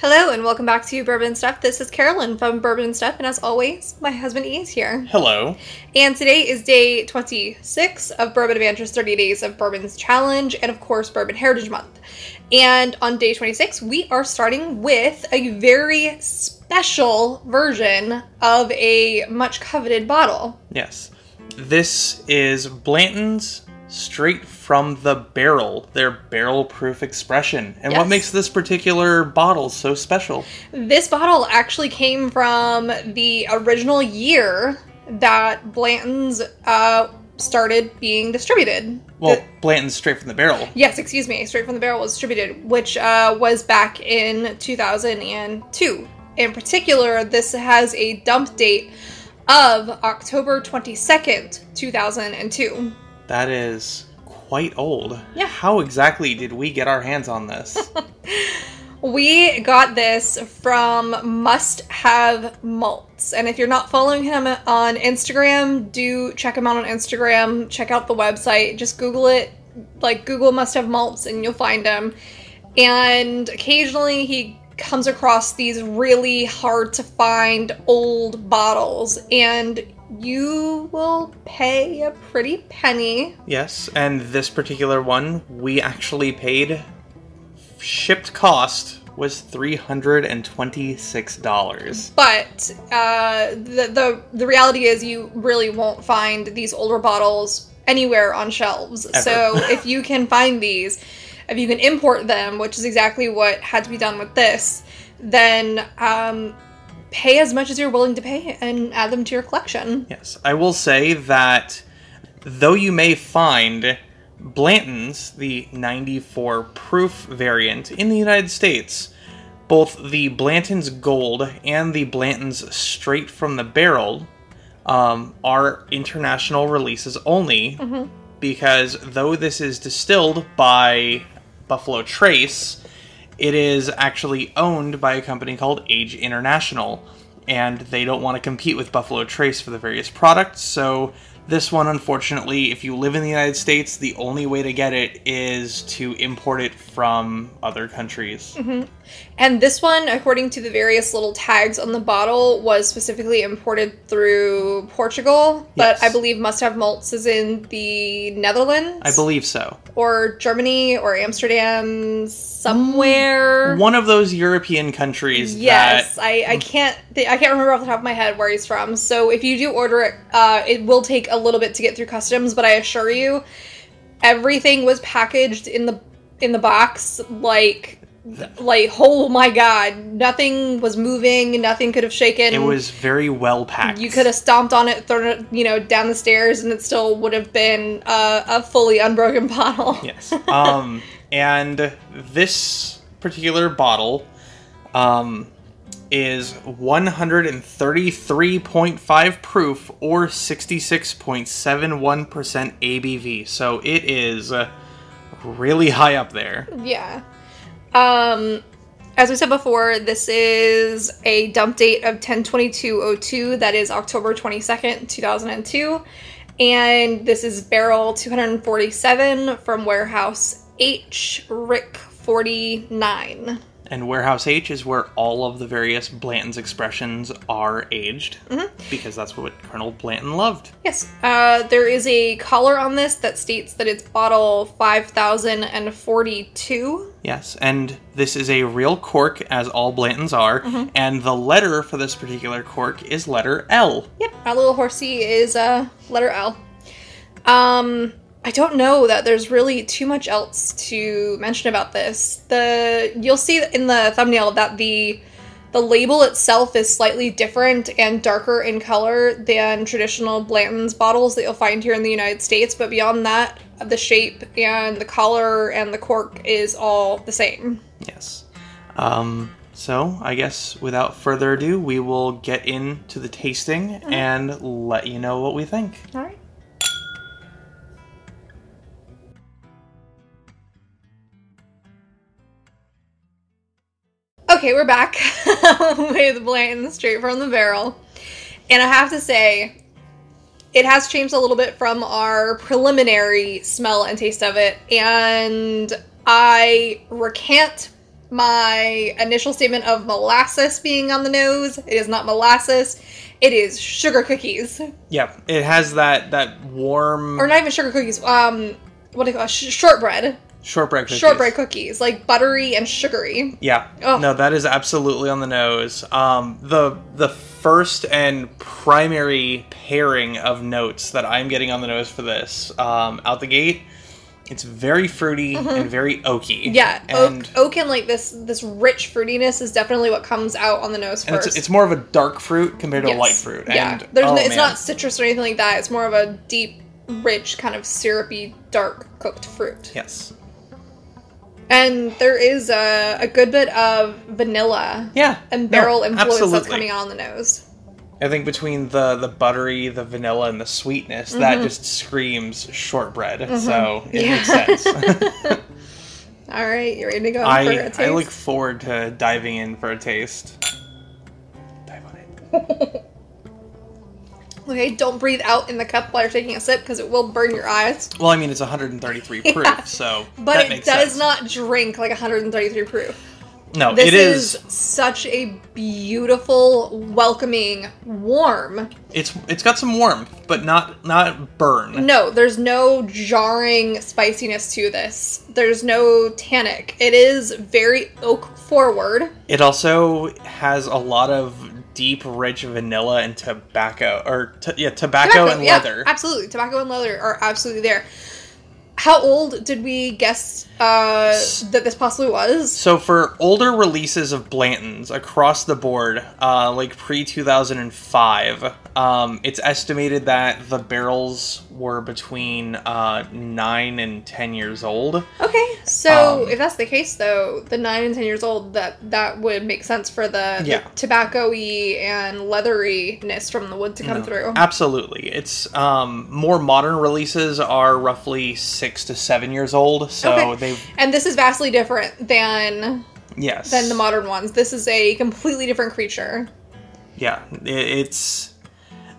Hello and welcome back to Bourbon Stuff. This is Carolyn from Bourbon Stuff, and as always, my husband E is here. Hello. And today is day 26 of Bourbon Adventures 30 Days of Bourbon's Challenge, and of course, Bourbon Heritage Month. And on day 26, we are starting with a very special version of a much coveted bottle. Yes. This is Blanton's straight from the barrel, their barrel proof expression. And what makes this particular bottle so special? This bottle actually came from the original year that Blanton's uh, started being distributed. Well, The- Blanton's straight from the barrel. yes, excuse me, Straight from the Barrel was distributed, which uh, was back in 2002. In particular, this has a dump date of October 22nd, 2002. That is quite old. Yeah. How exactly did we get our hands on this? We got this from Must Have Malts. And if you're not following him on Instagram, do check him out on Instagram. Check out the website. Just Google it. Like Google Must Have Malts and you'll find him. And occasionally he comes across these really hard to find old bottles. And you will pay a pretty penny. yes, and this particular one we actually paid shipped cost was $326. But uh, the, the the reality is, you really won't find these older bottles anywhere on shelves. Ever. So if you can find these, if you can import them, which is exactly what had to be done with this, then um, pay as much as you're willing to pay and add them to your collection. Yes, I will say that though you may find Blanton's, the 94 proof variant, in the United States, both the Blanton's Gold and the Blanton's Straight from the Barrel um, are international releases only because though this is distilled by Buffalo Trace, it is actually owned by a company called Age International, and they don't want to compete with Buffalo Trace for the various products. So, this one, unfortunately, if you live in the United States, the only way to get it is to import it from other countries. Mm-hmm. And this one, according to the various little tags on the bottle, was specifically imported through Portugal, but Yes. I believe Must Have Malts is in the Netherlands. I believe so. or Germany or Amsterdam somewhere. One of those European countries Yes, that I, I can't th- I can't remember off the top of my head where he's from. So if you do order it, uh, it will take a little bit to get through customs, but I assure you, everything was packaged in the in the box like like oh my god, nothing was moving, nothing could have shaken. it was very well packed. You could have stomped on it, thrown it, you know, down the stairs, and it still would have been uh, a fully unbroken bottle. Yes. Um, and this particular bottle um, is 133.5 proof or 66.71% ABV. So it is uh, really high up there. Yeah. Um as we said before, this is a dump date of 102202 that is October 22nd, 2002. And this is barrel 247 from warehouse H Rick 49. And Warehouse H is where all of the various Blanton's expressions are aged because that's what Colonel Blanton loved. Yes, uh, there is a collar on this that states that it's bottle 5042. Yes, and this is a real cork, as all Blantons are, and the letter for this particular cork is letter L. Yep, our little horsey is uh, letter L. Um, I don't know that there's really too much else to mention about this. The you'll see in the thumbnail that the the label itself is slightly different and darker in color than traditional Blanton's bottles that you'll find here in the United States. But beyond that, the shape and the color and the cork is all the same. Yes. Um, so, I guess without further ado, we will get into the tasting and let you know what we think. All right. Okay, we're back with Blanton straight from the barrel. And I have to say, it has changed a little bit from our preliminary smell and taste of it. And I recant my initial statement of molasses being on the nose. It is not molasses. It is sugar cookies, Yeah, it has that that warm or not even sugar cookies. Um, what do you call it? Sh- shortbread, shortbread cookies. shortbread cookies, like buttery and sugary. Yeah. Oh. No, that is absolutely on the nose. Um, the the first and primary pairing of notes that I'm getting on the nose for this um, out the gate, it's very fruity and very oaky. Mm-hmm. Yeah, and oak, oak and like this this rich fruitiness is definitely what comes out on the nose and first. it's, it's more of a dark fruit compared to Yes. a light fruit. Yeah, And, there's oh, no, it's man. not citrus or anything like that. It's more of a deep, rich kind of syrupy, dark cooked fruit. Yes. And there is a, a good bit of vanilla Yeah. and no, barrel influence that's coming out on the nose. I think between the the buttery, the vanilla, and the sweetness, Mm-hmm. that just screams shortbread. So it makes sense. All right, you ready to go in for I a taste? I look forward to diving in for a taste. Dive on it. okay, don't breathe out in the cup while you're taking a sip because it will burn your eyes. Well, I mean it's 133 proof, Yeah. so But that it does sense. not drink like 133 proof. No, This it is, is. such a beautiful, welcoming, warm. It's it's got some warmth, but not not burn. No, there's no jarring spiciness to this. There's no tannic. It is very oak forward. It also has a lot of deep, rich vanilla and tobacco, or t- yeah, tobacco, and yeah, leather. absolutely. Tobacco and leather are absolutely there. How old did we guess uh, that this possibly was? So for older releases of Blanton's across the board, uh, like pre two thousand and five, um, it's estimated that the barrels were between uh, nine and ten years old. Okay, so Um, if that's the case, though, the nine and ten years old, that that would make sense for the, Yeah. the tobacco-y and leatheriness from the wood to come No, through. Absolutely, it's um, more modern releases are roughly six to seven years old. So Okay. they've And this is vastly different than yes, than the modern ones. This is a completely different creature. Yeah, it's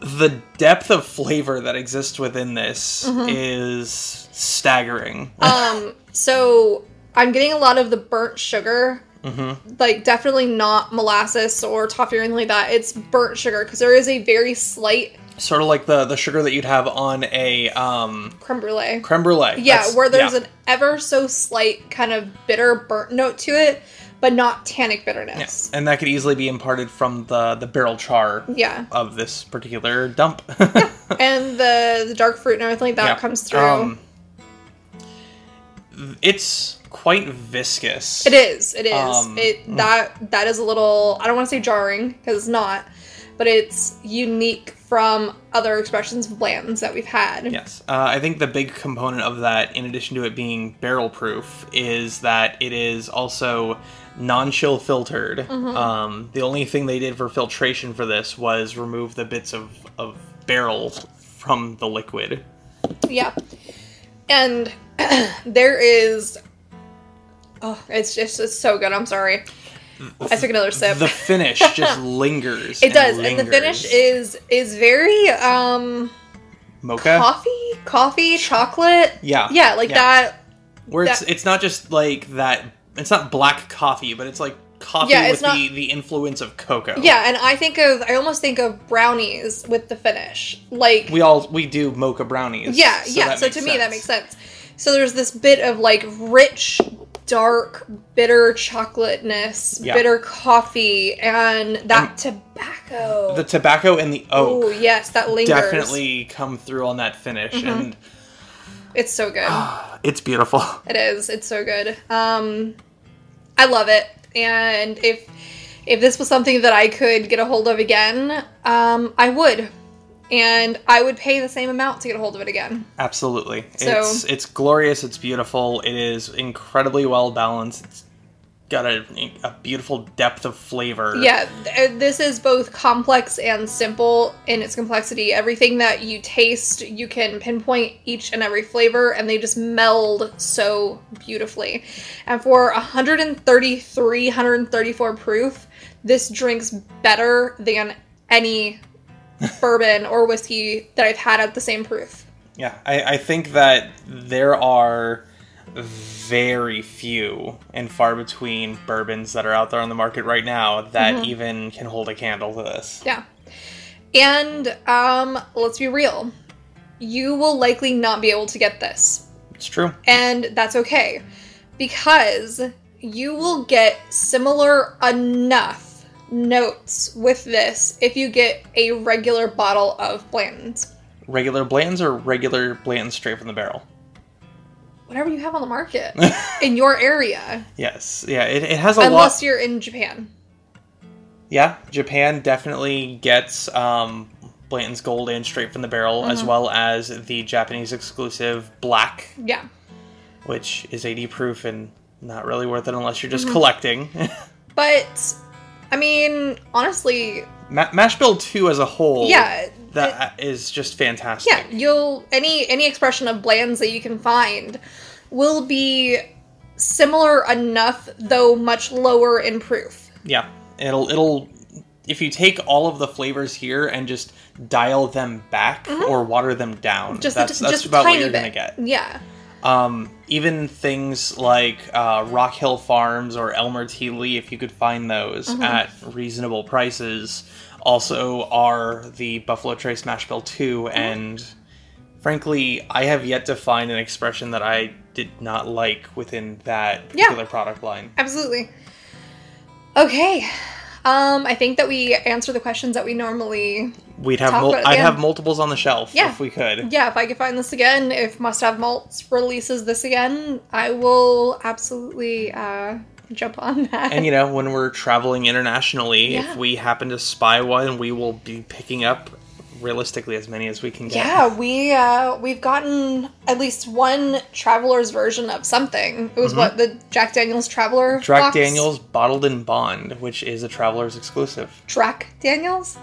the depth of flavor that exists within this Mm-hmm. is staggering. Um, so I'm getting a lot of the burnt sugar. Mm-hmm. Like definitely not molasses or toffee or anything like that. It's burnt sugar because there is a very slight sort of like the the sugar that you'd have on a um, creme brulee. creme brulee. Yeah, That's- where there's yeah. an ever so slight kind of bitter burnt note to it, but not tannic Yeah, bitterness. and that could easily be imparted from the the barrel char Yeah. of this particular dump. And the the dark fruit and everything like that Yeah. comes through. Um, it's quite viscous. It is. It is. Um, it that that is a little. I don't want to say jarring because it's not, but it's unique from other expressions of Blanton's that we've had. Yes, uh, I think the big component of that, in addition to it being barrel proof, is that it is also non-chill filtered. Mm-hmm. Um, the only thing they did for filtration for this was remove the bits of, of barrel from the liquid. Yeah. And there is. Oh, it's just it's so good. I'm sorry. I took another sip. The finish just lingers. it does, and the finish is is very um mocha. coffee, coffee, chocolate. Yeah, Yeah, like yeah. that. Where it's that- it's not just like that. It's not black coffee, but it's like coffee Yeah, with it's not- the the influence of cocoa. Yeah, and I think of I almost think of brownies with the finish. Like we all we do mocha brownies. Yeah, so yeah. So to me, that makes sense. So there's this bit of like rich, dark, bitter chocolateness, Yeah. bitter coffee, and that tobacco. the tobacco and the oak. oh yes, that lingers. definitely come through on that finish Mm-hmm. and it's so good. it's beautiful it is. It's so good. Um, I love it. And if if this was something that I could get a hold of again, um, I would. And I would pay the same amount to get a hold of it again. absolutely So- it's it's glorious it's beautiful it is incredibly well balanced it's got a, a beautiful depth of flavor Yeah, uh, this is both complex and simple in its complexity. Everything that you taste, you can pinpoint each and every flavor, and they just meld so beautifully. And for 133, 134 proof, this drinks better than any bourbon or whiskey that I've had at the same proof. yeah I, I think that there are very few and far between bourbons that are out there on the market right now that even can hold a candle to this. Yeah. And um, let's be real. You will likely not be able to get this. It's true. And that's okay. Because you will get similar enough notes with this if you get a regular bottle of Blanton's. Regular Blanton's or regular Blanton's straight from the barrel? Whatever you have on the market in your area. Yes. Yeah, it, it has a Unless lot. Unless you're in Japan. Yeah, Japan definitely gets um, Blanton's Gold and straight from the barrel, as Mm-hmm. well as the Japanese exclusive Black, Yeah. which is 80 proof and not really worth it unless you're just Mm-hmm. collecting. But, I mean, honestly, Ma- Mash Bill 2 as a whole yeah. that is just fantastic. Yeah, you'll any any expression of Blanton's that you can find will be similar enough, though much lower in proof. Yeah, it'll it'll if you take all of the flavors here and just dial them back or water them down. Mm-hmm. Just that's that's just about what you're bit. gonna get. Yeah, Um, even things like uh, Rock Hill Farms or Elmer T. Lee, if you could find those Mm-hmm. at reasonable prices, also are the Buffalo Trace Mash Bill 2. Mm-hmm. And frankly, I have yet to find an expression that I did not like within that Yeah. particular product line. absolutely. Okay, um, I think that we answer the questions that we normally. We'd have mul- I'd have multiples on the shelf Yeah. if we could. Yeah, if I could find this again, if Must Have Malts releases this again, I will absolutely uh, jump on that. And you know, when we're traveling internationally, Yeah. if we happen to spy one, we will be picking up realistically as many as we can get. Yeah, we uh we've gotten at least one traveler's version of something. It was what the Jack Daniels Traveler. Mm-hmm. Jack box? Daniels Bottled in Bond, which is a traveler's exclusive. Drac Daniels.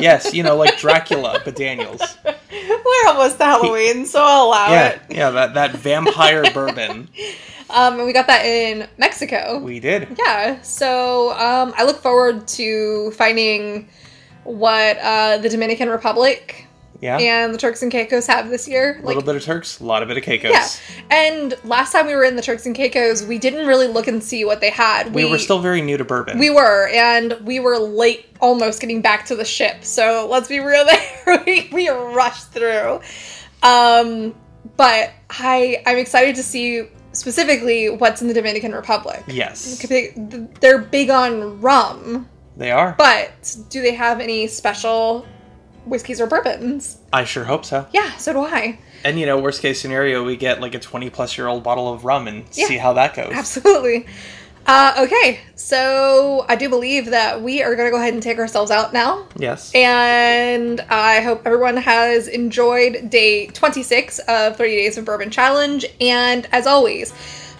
Yes, you know, like Dracula, but Daniels. We're almost to Halloween, so I'll allow Yeah, it. yeah, that that vampire bourbon. Um, and we got that in Mexico. We did. yeah, so um, I look forward to finding what uh, the Dominican Republic Yeah. and the Turks and Caicos have this year. a little bit of Turks, a lot of bit of Caicos. Yeah, and last time we were in the Turks and Caicos, we didn't really look and see what they had. We, were still very new to bourbon. We were, and we were late almost getting back to the ship. So let's be real there. we, we rushed through. Um, but I I'm excited to see specifically what's in the Dominican Republic. yes, They're big on rum, they are. but do they have any special whiskeys or bourbons? I sure hope so. Yeah, so do I. And you know, worst case scenario, we get like a twenty plus year old bottle of rum and Yeah. see how that goes. Absolutely. Uh, okay, so I do believe that we are going to go ahead and take ourselves out now. Yes. And I hope everyone has enjoyed day 26 of 30 Days of Bourbon Challenge. And as always,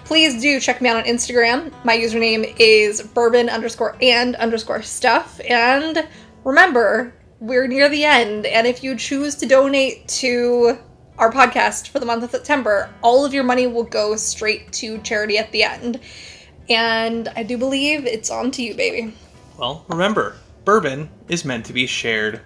please do check me out on Instagram. My username is bourbon underscore and underscore stuff. And remember, we're near the end. And if you choose to donate to our podcast for the month of September, all of your money will go straight to charity at the end. And I do believe it's on to you, baby. Well, remember, bourbon is meant to be shared.